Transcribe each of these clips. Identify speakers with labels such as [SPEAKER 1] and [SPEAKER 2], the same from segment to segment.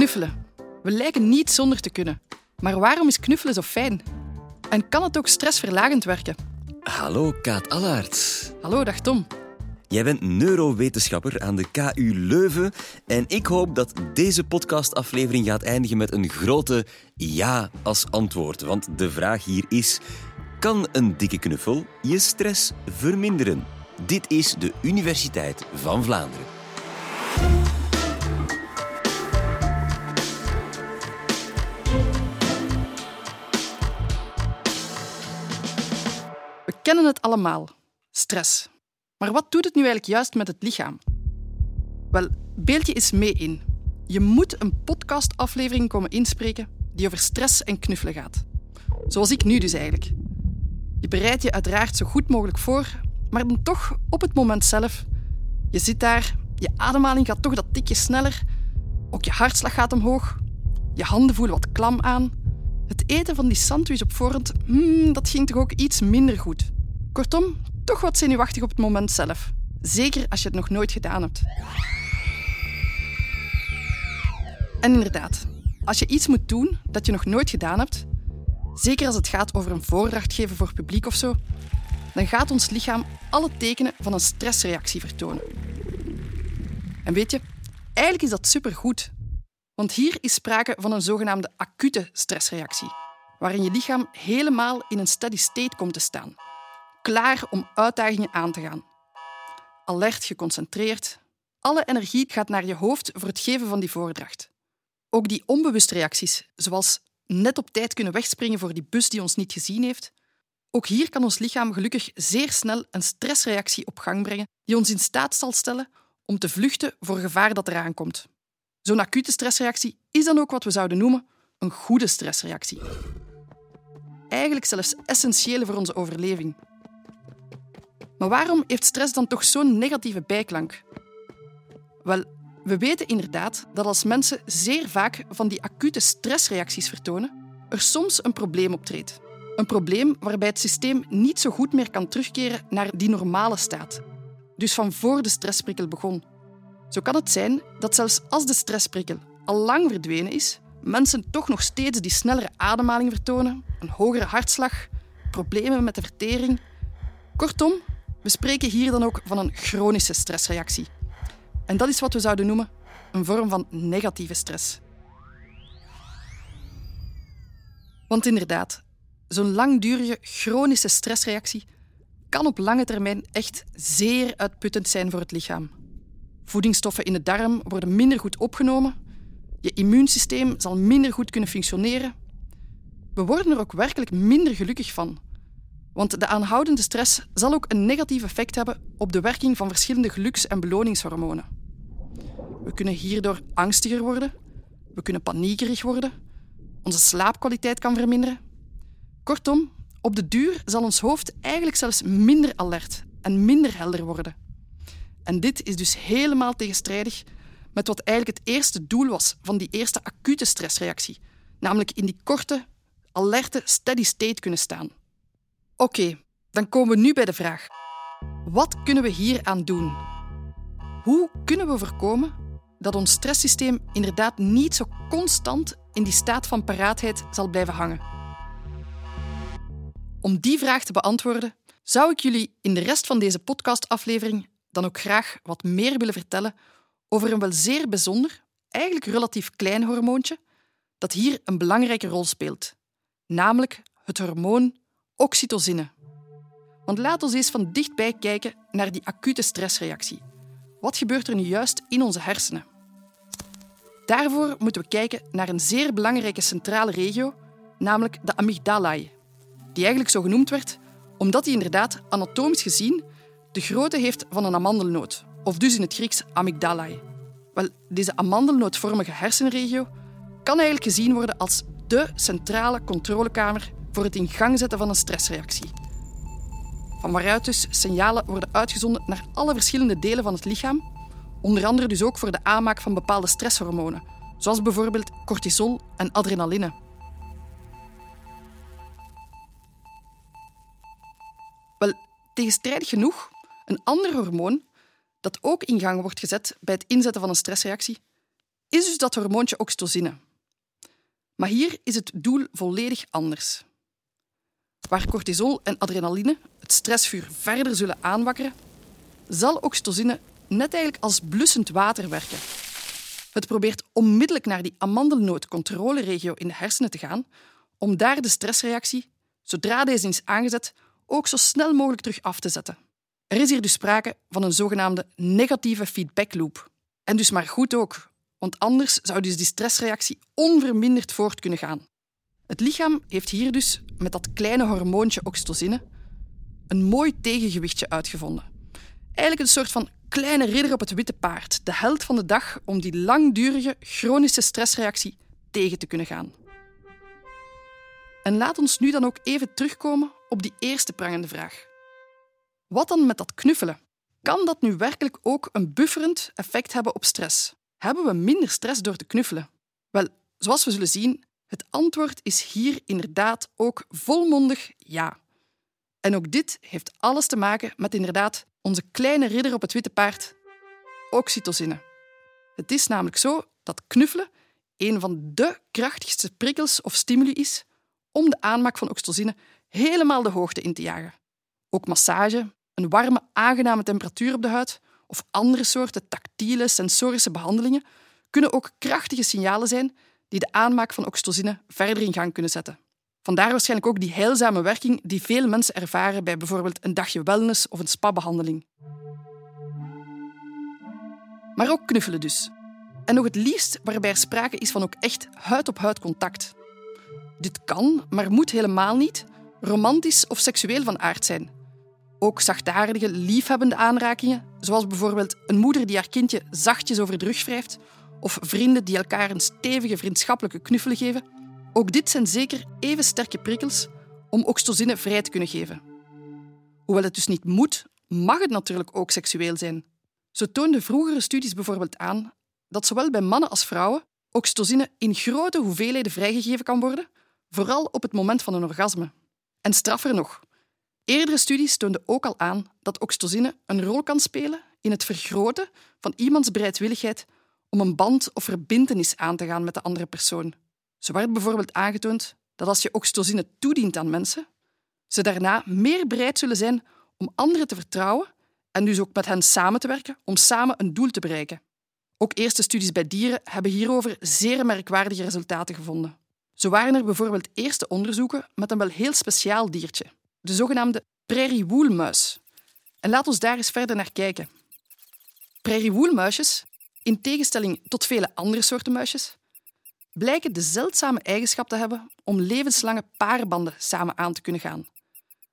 [SPEAKER 1] Knuffelen. We lijken niet zonder te kunnen. Maar waarom is knuffelen zo fijn? En kan het ook stressverlagend werken?
[SPEAKER 2] Hallo Kaat Allaert.
[SPEAKER 1] Hallo, dag Tom.
[SPEAKER 2] Jij bent neurowetenschapper aan de KU Leuven en ik hoop dat deze podcastaflevering gaat eindigen met een grote ja als antwoord. Want de vraag hier is: kan een dikke knuffel je stress verminderen? Dit is de Universiteit van Vlaanderen.
[SPEAKER 1] Kennen het allemaal. Stress. Maar wat doet het nu eigenlijk juist met het lichaam? Wel, beeld je eens mee in. Je moet een podcastaflevering komen inspreken die over stress en knuffelen gaat. Zoals ik nu dus eigenlijk. Je bereidt je uiteraard zo goed mogelijk voor, maar dan toch op het moment zelf. Je zit daar, je ademhaling gaat toch dat tikje sneller, ook je hartslag gaat omhoog, je handen voelen wat klam aan. Het eten van die sandwich op voorhand, hmm, dat ging toch ook iets minder goed. Kortom, toch wat zenuwachtig op het moment zelf. Zeker als je het nog nooit gedaan hebt. En inderdaad, als je iets moet doen dat je nog nooit gedaan hebt, zeker als het gaat over een voordracht geven voor publiek of zo, dan gaat ons lichaam alle tekenen van een stressreactie vertonen. En weet je, eigenlijk is dat supergoed. Want hier is sprake van een zogenaamde acute stressreactie, waarin je lichaam helemaal in een steady state komt te staan, klaar om uitdagingen aan te gaan. Alert, geconcentreerd, alle energie gaat naar je hoofd voor het geven van die voordracht. Ook die onbewuste reacties, zoals net op tijd kunnen wegspringen voor die bus die ons niet gezien heeft, ook hier kan ons lichaam gelukkig zeer snel een stressreactie op gang brengen die ons in staat zal stellen om te vluchten voor gevaar dat eraan komt. Zo'n acute stressreactie is dan ook wat we zouden noemen een goede stressreactie. Eigenlijk zelfs essentieel voor onze overleving. Maar waarom heeft stress dan toch zo'n negatieve bijklank? Wel, we weten inderdaad dat als mensen zeer vaak van die acute stressreacties vertonen, er soms een probleem optreedt. Een probleem waarbij het systeem niet zo goed meer kan terugkeren naar die normale staat. Dus van voor de stressprikkel begon. Zo kan het zijn dat zelfs als de stressprikkel al lang verdwenen is, mensen toch nog steeds die snellere ademhaling vertonen, een hogere hartslag, problemen met de vertering. Kortom, we spreken hier dan ook van een chronische stressreactie. En dat is wat we zouden noemen een vorm van negatieve stress. Want inderdaad, zo'n langdurige chronische stressreactie kan op lange termijn echt zeer uitputtend zijn voor het lichaam. Voedingsstoffen in de darm worden minder goed opgenomen, je immuunsysteem zal minder goed kunnen functioneren. We worden er ook werkelijk minder gelukkig van, want de aanhoudende stress zal ook een negatief effect hebben op de werking van verschillende geluks- en beloningshormonen. We kunnen hierdoor angstiger worden, we kunnen paniekerig worden, onze slaapkwaliteit kan verminderen. Kortom, op de duur zal ons hoofd eigenlijk zelfs minder alert en minder helder worden. En dit is dus helemaal tegenstrijdig met wat eigenlijk het eerste doel was van die eerste acute stressreactie, namelijk in die korte, alerte, steady state kunnen staan. Oké, dan komen we nu bij de vraag: wat kunnen we hier aan doen? Hoe kunnen we voorkomen dat ons stresssysteem inderdaad niet zo constant in die staat van paraatheid zal blijven hangen? Om die vraag te beantwoorden, zou ik jullie in de rest van deze podcastaflevering dan ook graag wat meer willen vertellen over een wel zeer bijzonder, eigenlijk relatief klein hormoontje, dat hier een belangrijke rol speelt, namelijk het hormoon oxytocine. Want laat ons eens van dichtbij kijken naar die acute stressreactie. Wat gebeurt er nu juist in onze hersenen? Daarvoor moeten we kijken naar een zeer belangrijke centrale regio, namelijk de amygdalae, die eigenlijk zo genoemd werd omdat die inderdaad anatomisch gezien de grootte heeft van een amandelnoot, of dus in het Grieks amygdalae. Wel, deze amandelnootvormige hersenregio kan eigenlijk gezien worden als de centrale controlekamer voor het in gang zetten van een stressreactie. Van waaruit dus signalen worden uitgezonden naar alle verschillende delen van het lichaam, onder andere dus ook voor de aanmaak van bepaalde stresshormonen, zoals bijvoorbeeld cortisol en adrenaline. Wel, tegenstrijdig genoeg, een ander hormoon dat ook in gang wordt gezet bij het inzetten van een stressreactie, is dus dat hormoontje oxytocine. Maar hier is het doel volledig anders. Waar cortisol en adrenaline het stressvuur verder zullen aanwakkeren, zal oxytocine net eigenlijk als blussend water werken. Het probeert onmiddellijk naar die amandelnoot-controleregio in de hersenen te gaan om daar de stressreactie, zodra deze is aangezet, ook zo snel mogelijk terug af te zetten. Er is hier dus sprake van een zogenaamde negatieve feedbackloop. En dus maar goed ook, want anders zou dus die stressreactie onverminderd voort kunnen gaan. Het lichaam heeft hier dus met dat kleine hormoontje oxytocine een mooi tegengewichtje uitgevonden. Eigenlijk een soort van kleine ridder op het witte paard, de held van de dag om die langdurige chronische stressreactie tegen te kunnen gaan. En laat ons nu dan ook even terugkomen op die eerste prangende vraag. Wat dan met dat knuffelen? Kan dat nu werkelijk ook een bufferend effect hebben op stress? Hebben we minder stress door te knuffelen? Wel, zoals we zullen zien, het antwoord is hier inderdaad ook volmondig ja. En ook dit heeft alles te maken met inderdaad onze kleine ridder op het witte paard, oxytocine. Het is namelijk zo dat knuffelen een van de krachtigste prikkels of stimuli is om de aanmaak van oxytocine helemaal de hoogte in te jagen. Ook massage, een warme, aangename temperatuur op de huid of andere soorten tactiele, sensorische behandelingen kunnen ook krachtige signalen zijn die de aanmaak van oxytocine verder in gang kunnen zetten. Vandaar waarschijnlijk ook die heilzame werking die veel mensen ervaren bij bijvoorbeeld een dagje wellness of een spa-behandeling. Maar ook knuffelen dus. En nog het liefst waarbij er sprake is van ook echt huid-op-huid contact. Dit kan, maar moet helemaal niet, romantisch of seksueel van aard zijn. Ook zachtaardige, liefhebbende aanrakingen, zoals bijvoorbeeld een moeder die haar kindje zachtjes over de rug wrijft, of vrienden die elkaar een stevige vriendschappelijke knuffel geven, ook dit zijn zeker even sterke prikkels om oxytocine vrij te kunnen geven. Hoewel het dus niet moet, mag het natuurlijk ook seksueel zijn. Zo toonden vroegere studies bijvoorbeeld aan dat zowel bij mannen als vrouwen oxytocine in grote hoeveelheden vrijgegeven kan worden, vooral op het moment van een orgasme. En straffer nog. Eerdere studies toonden ook al aan dat oxytocine een rol kan spelen in het vergroten van iemands bereidwilligheid om een band of verbintenis aan te gaan met de andere persoon. Zo werd bijvoorbeeld aangetoond dat als je oxytocine toedient aan mensen, ze daarna meer bereid zullen zijn om anderen te vertrouwen en dus ook met hen samen te werken om samen een doel te bereiken. Ook eerste studies bij dieren hebben hierover zeer merkwaardige resultaten gevonden. Zo waren er bijvoorbeeld eerste onderzoeken met een wel heel speciaal diertje, de zogenaamde prairiewoelmuis. En laat ons daar eens verder naar kijken. Prairiewoelmuisjes, in tegenstelling tot vele andere soorten muisjes, blijken de zeldzame eigenschap te hebben om levenslange paarbanden samen aan te kunnen gaan.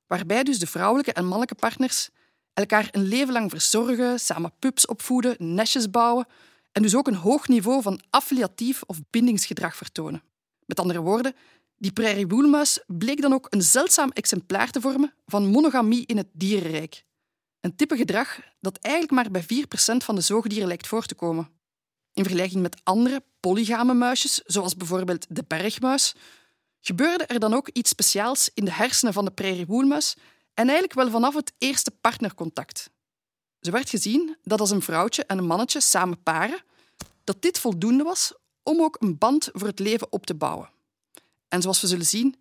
[SPEAKER 1] Waarbij dus de vrouwelijke en mannelijke partners elkaar een leven lang verzorgen, samen pups opvoeden, nestjes bouwen en dus ook een hoog niveau van affiliatief of bindingsgedrag vertonen. Met andere woorden, die prairiewoelmuis bleek dan ook een zeldzaam exemplaar te vormen van monogamie in het dierenrijk. Een type gedrag dat eigenlijk maar bij 4% van de zoogdieren lijkt voor te komen. In vergelijking met andere polygame muisjes, zoals bijvoorbeeld de bergmuis, gebeurde er dan ook iets speciaals in de hersenen van de prairiewoelmuis en eigenlijk wel vanaf het eerste partnercontact. Ze werd gezien dat als een vrouwtje en een mannetje samen paren, dat dit voldoende was om ook een band voor het leven op te bouwen. En zoals we zullen zien,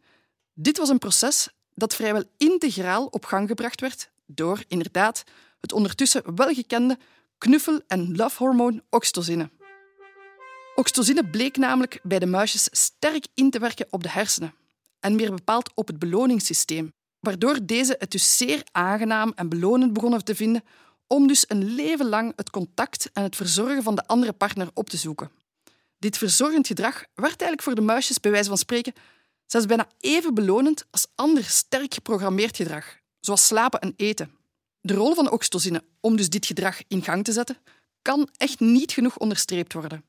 [SPEAKER 1] dit was een proces dat vrijwel integraal op gang gebracht werd door inderdaad het ondertussen welgekende knuffel- en lovehormoon oxytocine. Oxytocine bleek namelijk bij de muisjes sterk in te werken op de hersenen en meer bepaald op het beloningssysteem, waardoor deze het dus zeer aangenaam en belonend begonnen te vinden om dus een leven lang het contact en het verzorgen van de andere partner op te zoeken. Dit verzorgend gedrag werd eigenlijk voor de muisjes, bij wijze van spreken, zelfs bijna even belonend als ander sterk geprogrammeerd gedrag, zoals slapen en eten. De rol van oxytocine om dus dit gedrag in gang te zetten, kan echt niet genoeg onderstreept worden.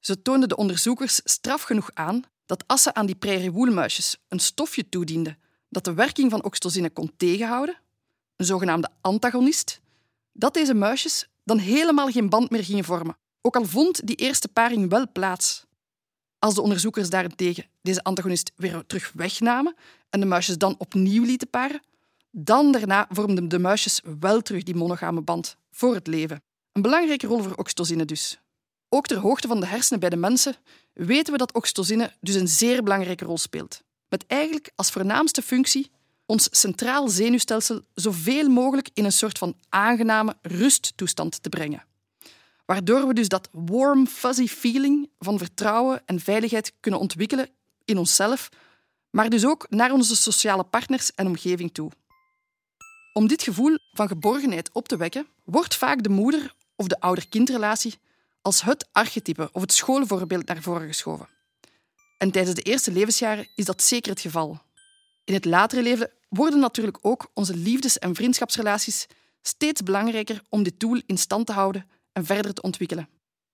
[SPEAKER 1] Zo toonden de onderzoekers straf genoeg aan dat als ze aan die prairiewoelmuisjes een stofje toedienden dat de werking van oxytocine kon tegenhouden, een zogenaamde antagonist, dat deze muisjes dan helemaal geen band meer gingen vormen, ook al vond die eerste paring wel plaats. Als de onderzoekers daarentegen deze antagonist weer terug wegnamen en de muisjes dan opnieuw lieten paren, dan daarna vormden de muisjes wel terug die monogame band voor het leven. Een belangrijke rol voor oxytocine dus. Ook ter hoogte van de hersenen bij de mensen weten we dat oxytocine dus een zeer belangrijke rol speelt. Met eigenlijk als voornaamste functie ons centraal zenuwstelsel zoveel mogelijk in een soort van aangename rusttoestand te brengen. Waardoor we dus dat warm, fuzzy feeling van vertrouwen en veiligheid kunnen ontwikkelen in onszelf, maar dus ook naar onze sociale partners en omgeving toe. Om dit gevoel van geborgenheid op te wekken, wordt vaak de moeder- of de ouder-kindrelatie als het archetype of het schoolvoorbeeld naar voren geschoven. En tijdens de eerste levensjaren is dat zeker het geval. In het latere leven worden natuurlijk ook onze liefdes- en vriendschapsrelaties steeds belangrijker om dit doel in stand te houden en verder te ontwikkelen.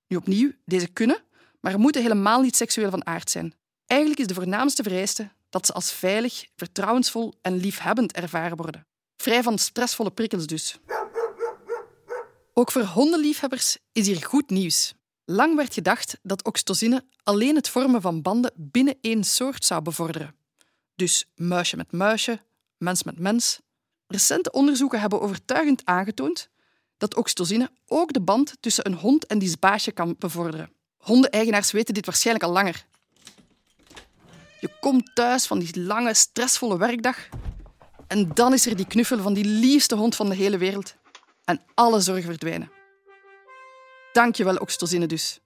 [SPEAKER 1] Nu opnieuw, deze kunnen, maar moeten helemaal niet seksueel van aard zijn. Eigenlijk is de voornaamste vereiste dat ze als veilig, vertrouwensvol en liefhebbend ervaren worden. Vrij van stressvolle prikkels dus. Ook voor hondenliefhebbers is hier goed nieuws. Lang werd gedacht dat oxytocine alleen het vormen van banden binnen één soort zou bevorderen. Dus muisje met muisje, mens met mens. Recente onderzoeken hebben overtuigend aangetoond dat oxytocine ook de band tussen een hond en die baasje kan bevorderen. Hondeneigenaars weten dit waarschijnlijk al langer. Je komt thuis van die lange, stressvolle werkdag en dan is er die knuffel van die liefste hond van de hele wereld en alle zorgen verdwijnen. Dankjewel, oxytocine dus.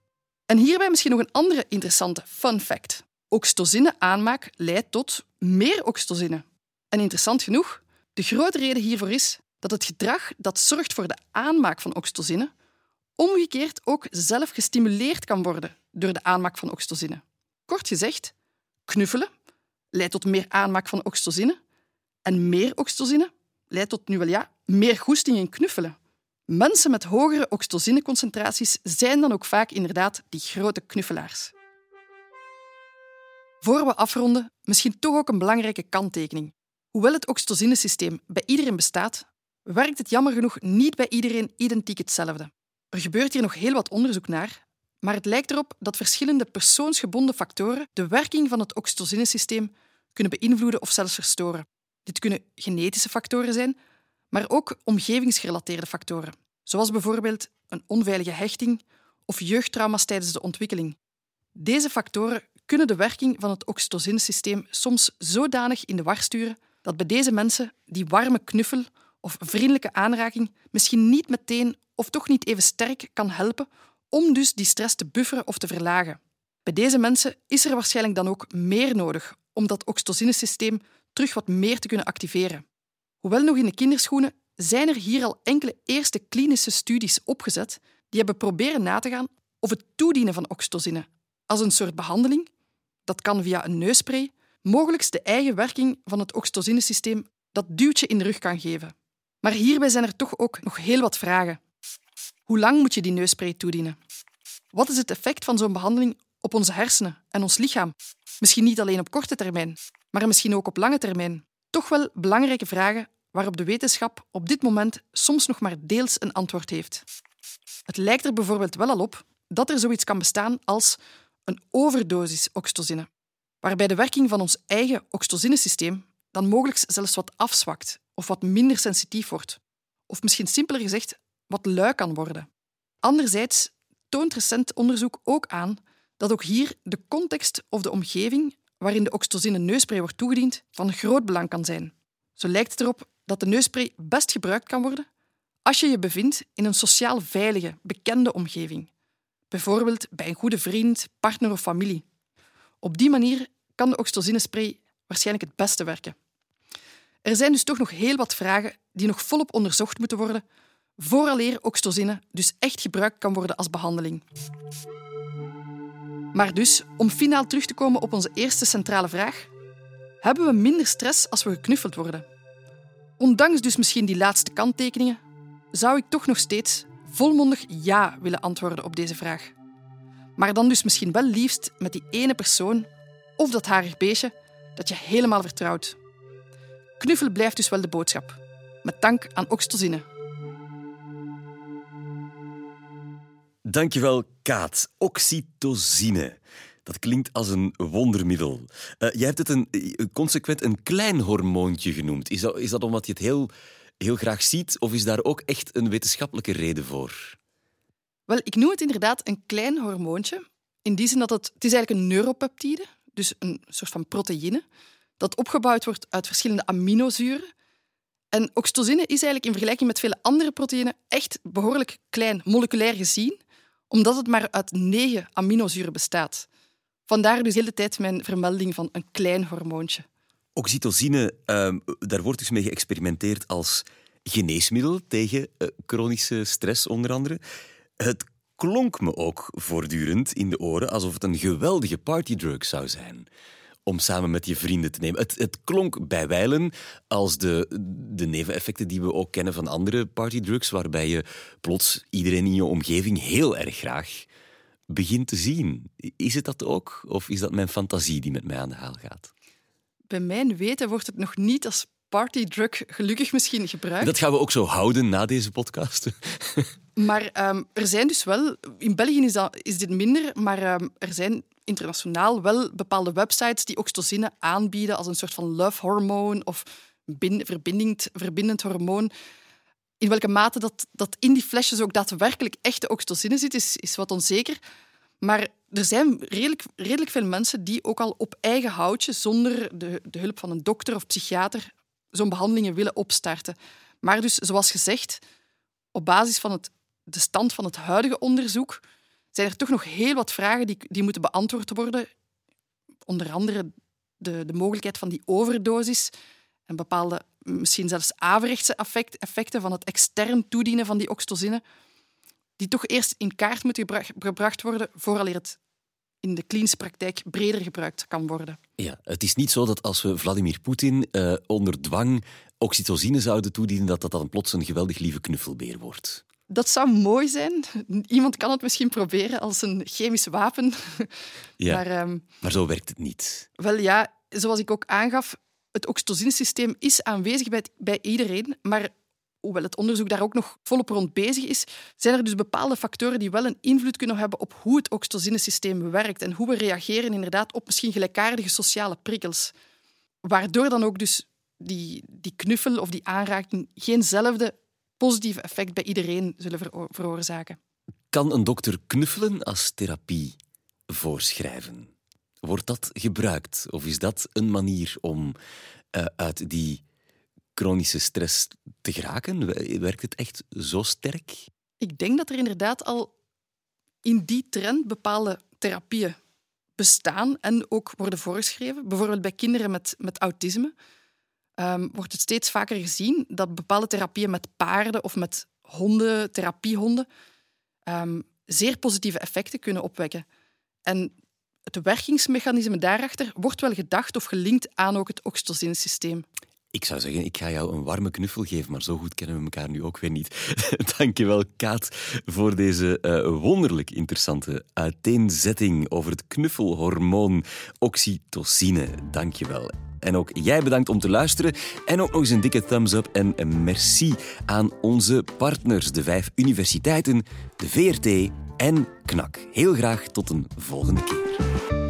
[SPEAKER 1] En hierbij misschien nog een andere interessante fun fact. Oxytocine-aanmaak leidt tot meer oxytocine. En interessant genoeg, de grote reden hiervoor is dat het gedrag dat zorgt voor de aanmaak van oxytocine omgekeerd ook zelf gestimuleerd kan worden door de aanmaak van oxytocine. Kort gezegd, knuffelen leidt tot meer aanmaak van oxytocine en meer oxytocine leidt tot nu wel ja, meer goesting in knuffelen. Mensen met hogere oxytocineconcentraties zijn dan ook vaak inderdaad die grote knuffelaars. Voor we afronden, misschien toch ook een belangrijke kanttekening. Hoewel het oxytocinesysteem bij iedereen bestaat, werkt het jammer genoeg niet bij iedereen identiek hetzelfde. Er gebeurt hier nog heel wat onderzoek naar, maar het lijkt erop dat verschillende persoonsgebonden factoren de werking van het oxytocinesysteem kunnen beïnvloeden of zelfs verstoren. Dit kunnen genetische factoren zijn, maar ook omgevingsgerelateerde factoren, zoals bijvoorbeeld een onveilige hechting of jeugdtrauma's tijdens de ontwikkeling. Deze factoren kunnen de werking van het oxytocinesysteem soms zodanig in de war sturen dat bij deze mensen die warme knuffel of vriendelijke aanraking misschien niet meteen of toch niet even sterk kan helpen om dus die stress te bufferen of te verlagen. Bij deze mensen is er waarschijnlijk dan ook meer nodig om dat oxytocinesysteem terug wat meer te kunnen activeren. Hoewel nog in de kinderschoenen, zijn er hier al enkele eerste klinische studies opgezet die hebben proberen na te gaan of het toedienen van oxytocine als een soort behandeling, dat kan via een neusspray, mogelijk de eigen werking van het oxytocinesysteem dat duwtje in de rug kan geven. Maar hierbij zijn er toch ook nog heel wat vragen. Hoe lang moet je die neusspray toedienen? Wat is het effect van zo'n behandeling op onze hersenen en ons lichaam? Misschien niet alleen op korte termijn, maar misschien ook op lange termijn. Toch wel belangrijke vragen waarop de wetenschap op dit moment soms nog maar deels een antwoord heeft. Het lijkt er bijvoorbeeld wel al op dat er zoiets kan bestaan als een overdosis oxytocine, waarbij de werking van ons eigen oxytocinesysteem dan mogelijk zelfs wat afzwakt of wat minder sensitief wordt. Of misschien simpeler gezegd, wat lui kan worden. Anderzijds toont recent onderzoek ook aan dat ook hier de context of de omgeving waarin de oxytocine neusspray wordt toegediend van groot belang kan zijn. Zo lijkt het erop dat de neusspray best gebruikt kan worden als je je bevindt in een sociaal veilige, bekende omgeving. Bijvoorbeeld bij een goede vriend, partner of familie. Op die manier kan de oxytocinespray waarschijnlijk het beste werken. Er zijn dus toch nog heel wat vragen die nog volop onderzocht moeten worden vooraleer oxytocine dus echt gebruikt kan worden als behandeling. Maar dus, om finaal terug te komen op onze eerste centrale vraag, hebben we minder stress als we geknuffeld worden? Ondanks dus misschien die laatste kanttekeningen, zou ik toch nog steeds volmondig ja willen antwoorden op deze vraag. Maar dan dus misschien wel liefst met die ene persoon of dat harig beestje dat je helemaal vertrouwt. Knuffel blijft dus wel de boodschap. Met dank aan oxytocine.
[SPEAKER 2] Dankjewel, Kaat. Oxytocine. Dat klinkt als een wondermiddel. Uh, jij hebt het een, consequent een klein hormoontje genoemd. Is dat, is dat omdat je het heel, heel graag ziet, of is daar ook echt een wetenschappelijke reden voor?
[SPEAKER 1] Wel, ik noem het inderdaad een klein hormoontje. In die zin dat het, het is eigenlijk een neuropeptide, dus een soort van proteïne, dat opgebouwd wordt uit verschillende aminozuren. En oxytocine is eigenlijk in vergelijking met vele andere proteïnen echt behoorlijk klein, moleculair gezien, omdat het maar uit negen aminozuren bestaat. Vandaar dus de hele tijd mijn vermelding van een klein hormoontje.
[SPEAKER 2] Oxytocine, ehm, daar wordt dus mee geëxperimenteerd als geneesmiddel tegen uh, chronische stress, onder andere. Het klonk me ook voortdurend in de oren alsof het een geweldige partydrug zou zijn om samen met je vrienden te nemen. Het, het klonk bijwijlen als de, de neveneffecten die we ook kennen van andere partydrugs, waarbij je plots iedereen in je omgeving heel erg graag begint te zien. Is het dat ook? Of is dat mijn fantasie die met mij aan de haal gaat?
[SPEAKER 1] Bij mijn weten wordt het nog niet als partydrug gelukkig misschien gebruikt.
[SPEAKER 2] Dat gaan we ook zo houden na deze podcast.
[SPEAKER 1] maar um, er zijn dus wel... In België is, dat, is dit minder, maar um, er zijn internationaal wel bepaalde websites die oxytocine aanbieden als een soort van love hormoon of verbindend, verbindend hormoon. In welke mate dat, dat in die flesjes ook daadwerkelijk echte oxytocine zit, is, is wat onzeker. Maar er zijn redelijk, redelijk veel mensen die ook al op eigen houtje, zonder de, de hulp van een dokter of psychiater, zo'n behandelingen willen opstarten. Maar dus, zoals gezegd, op basis van het, de stand van het huidige onderzoek zijn er toch nog heel wat vragen die, die moeten beantwoord worden. Onder andere de, de mogelijkheid van die overdosis en bepaalde, misschien zelfs averechtse effecten van het extern toedienen van die oxytocine, die toch eerst in kaart moeten gebracht worden vooraleer het in de klinische praktijk breder gebruikt kan worden.
[SPEAKER 2] Ja, het is niet zo dat als we Vladimir Poetin uh, onder dwang oxytocine zouden toedienen, dat dat dan plots een geweldig lieve knuffelbeer wordt.
[SPEAKER 1] Dat zou mooi zijn. Iemand kan het misschien proberen als een chemisch wapen.
[SPEAKER 2] Ja, maar, um, maar zo werkt het niet.
[SPEAKER 1] Wel ja, zoals ik ook aangaf, het oxytocinesysteem is aanwezig bij, bij iedereen, maar hoewel het onderzoek daar ook nog volop rond bezig is, zijn er dus bepaalde factoren die wel een invloed kunnen hebben op hoe het oxytocinesysteem werkt en hoe we reageren inderdaad op misschien gelijkaardige sociale prikkels. Waardoor dan ook dus die, die knuffel of die aanraking geenzelfde positieve effect bij iedereen zullen veroorzaken.
[SPEAKER 2] Kan een dokter knuffelen als therapie voorschrijven? Wordt dat gebruikt? Of is dat een manier om uh, uit die chronische stress te geraken? Werkt het echt zo sterk?
[SPEAKER 1] Ik denk dat er inderdaad al in die trend bepaalde therapieën bestaan en ook worden voorgeschreven. Bijvoorbeeld bij kinderen met, met autisme um, wordt het steeds vaker gezien dat bepaalde therapieën met paarden of met honden, therapiehonden, um, zeer positieve effecten kunnen opwekken. En het werkingsmechanisme daarachter wordt wel gedacht of gelinkt aan ook het oxytocine-systeem.
[SPEAKER 2] Ik zou zeggen, ik ga jou een warme knuffel geven, maar zo goed kennen we elkaar nu ook weer niet. Dankjewel, Kaat, voor deze uh, wonderlijk interessante uiteenzetting over het knuffelhormoon oxytocine. Dankjewel. En ook jij bedankt om te luisteren. En ook nog eens een dikke thumbs up en een merci aan onze partners, de vijf universiteiten, de VRT en KNAK. Heel graag tot een volgende keer.